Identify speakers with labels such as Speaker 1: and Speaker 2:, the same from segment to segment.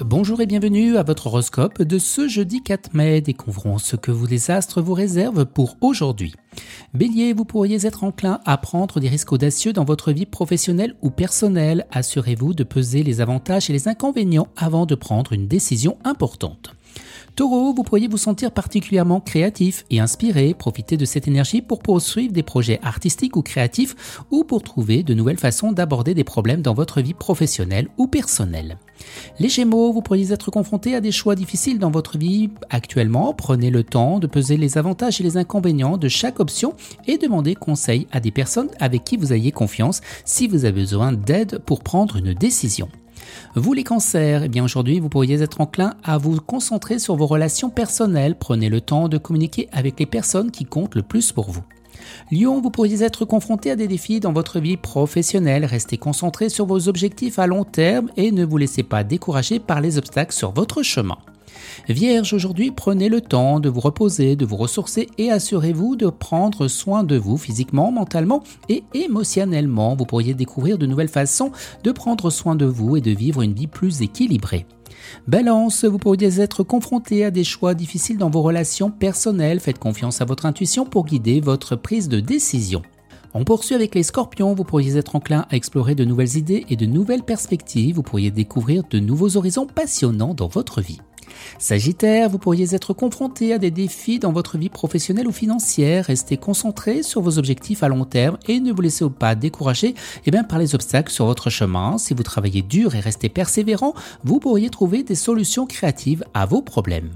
Speaker 1: Bonjour et bienvenue à votre horoscope de ce jeudi 4 mai. Découvrons ce que vous les vous réservent pour aujourd'hui. Bélier, vous pourriez être enclin à prendre des risques audacieux dans votre vie professionnelle ou personnelle. Assurez-vous de peser les avantages et les inconvénients avant de prendre une décision importante. Taureau, vous pourriez vous sentir particulièrement créatif et inspiré. Profitez de cette énergie pour poursuivre des projets artistiques ou créatifs ou pour trouver de nouvelles façons d'aborder des problèmes dans votre vie professionnelle ou personnelle. Les Gémeaux, vous pourriez être confronté à des choix difficiles dans votre vie actuellement. Prenez le temps de peser les avantages et les inconvénients de chaque option et demandez conseil à des personnes avec qui vous ayez confiance si vous avez besoin d'aide pour prendre une décision. Vous les cancers, eh bien aujourd'hui vous pourriez être enclin à vous concentrer sur vos relations personnelles. Prenez le temps de communiquer avec les personnes qui comptent le plus pour vous. Lion, vous pourriez être confronté à des défis dans votre vie professionnelle. Restez concentré sur vos objectifs à long terme et ne vous laissez pas décourager par les obstacles sur votre chemin. Vierge, aujourd'hui, prenez le temps de vous reposer, de vous ressourcer et assurez-vous de prendre soin de vous physiquement, mentalement et émotionnellement. Vous pourriez découvrir de nouvelles façons de prendre soin de vous et de vivre une vie plus équilibrée. Balance, vous pourriez être confronté à des choix difficiles dans vos relations personnelles. Faites confiance à votre intuition pour guider votre prise de décision. On poursuit avec les scorpions, vous pourriez être enclin à explorer de nouvelles idées et de nouvelles perspectives, vous pourriez découvrir de nouveaux horizons passionnants dans votre vie. Sagittaire, vous pourriez être confronté à des défis dans votre vie professionnelle ou financière. Restez concentré sur vos objectifs à long terme et ne vous laissez pas décourager eh par les obstacles sur votre chemin. Si vous travaillez dur et restez persévérant, vous pourriez trouver des solutions créatives à vos problèmes.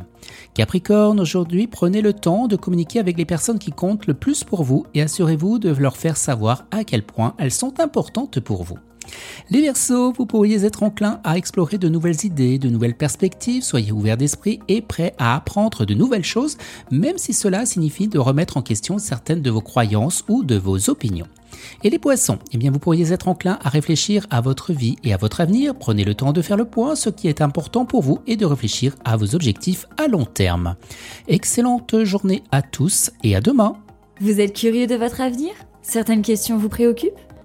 Speaker 1: Capricorne, aujourd'hui, prenez le temps de communiquer avec les personnes qui comptent le plus pour vous et assurez-vous de leur faire savoir à quel point elles sont importantes pour vous. Les Verseaux, vous pourriez être enclin à explorer de nouvelles idées, de nouvelles perspectives, soyez ouvert d'esprit et prêt à apprendre de nouvelles choses, même si cela signifie de remettre en question certaines de vos croyances ou de vos opinions. Et les poissons, eh bien vous pourriez être enclin à réfléchir à votre vie et à votre avenir. Prenez le temps de faire le point, ce qui est important pour vous et de réfléchir à vos objectifs à long terme. Excellente journée à tous et à demain.
Speaker 2: Vous êtes curieux de votre avenir? Certaines questions vous préoccupent?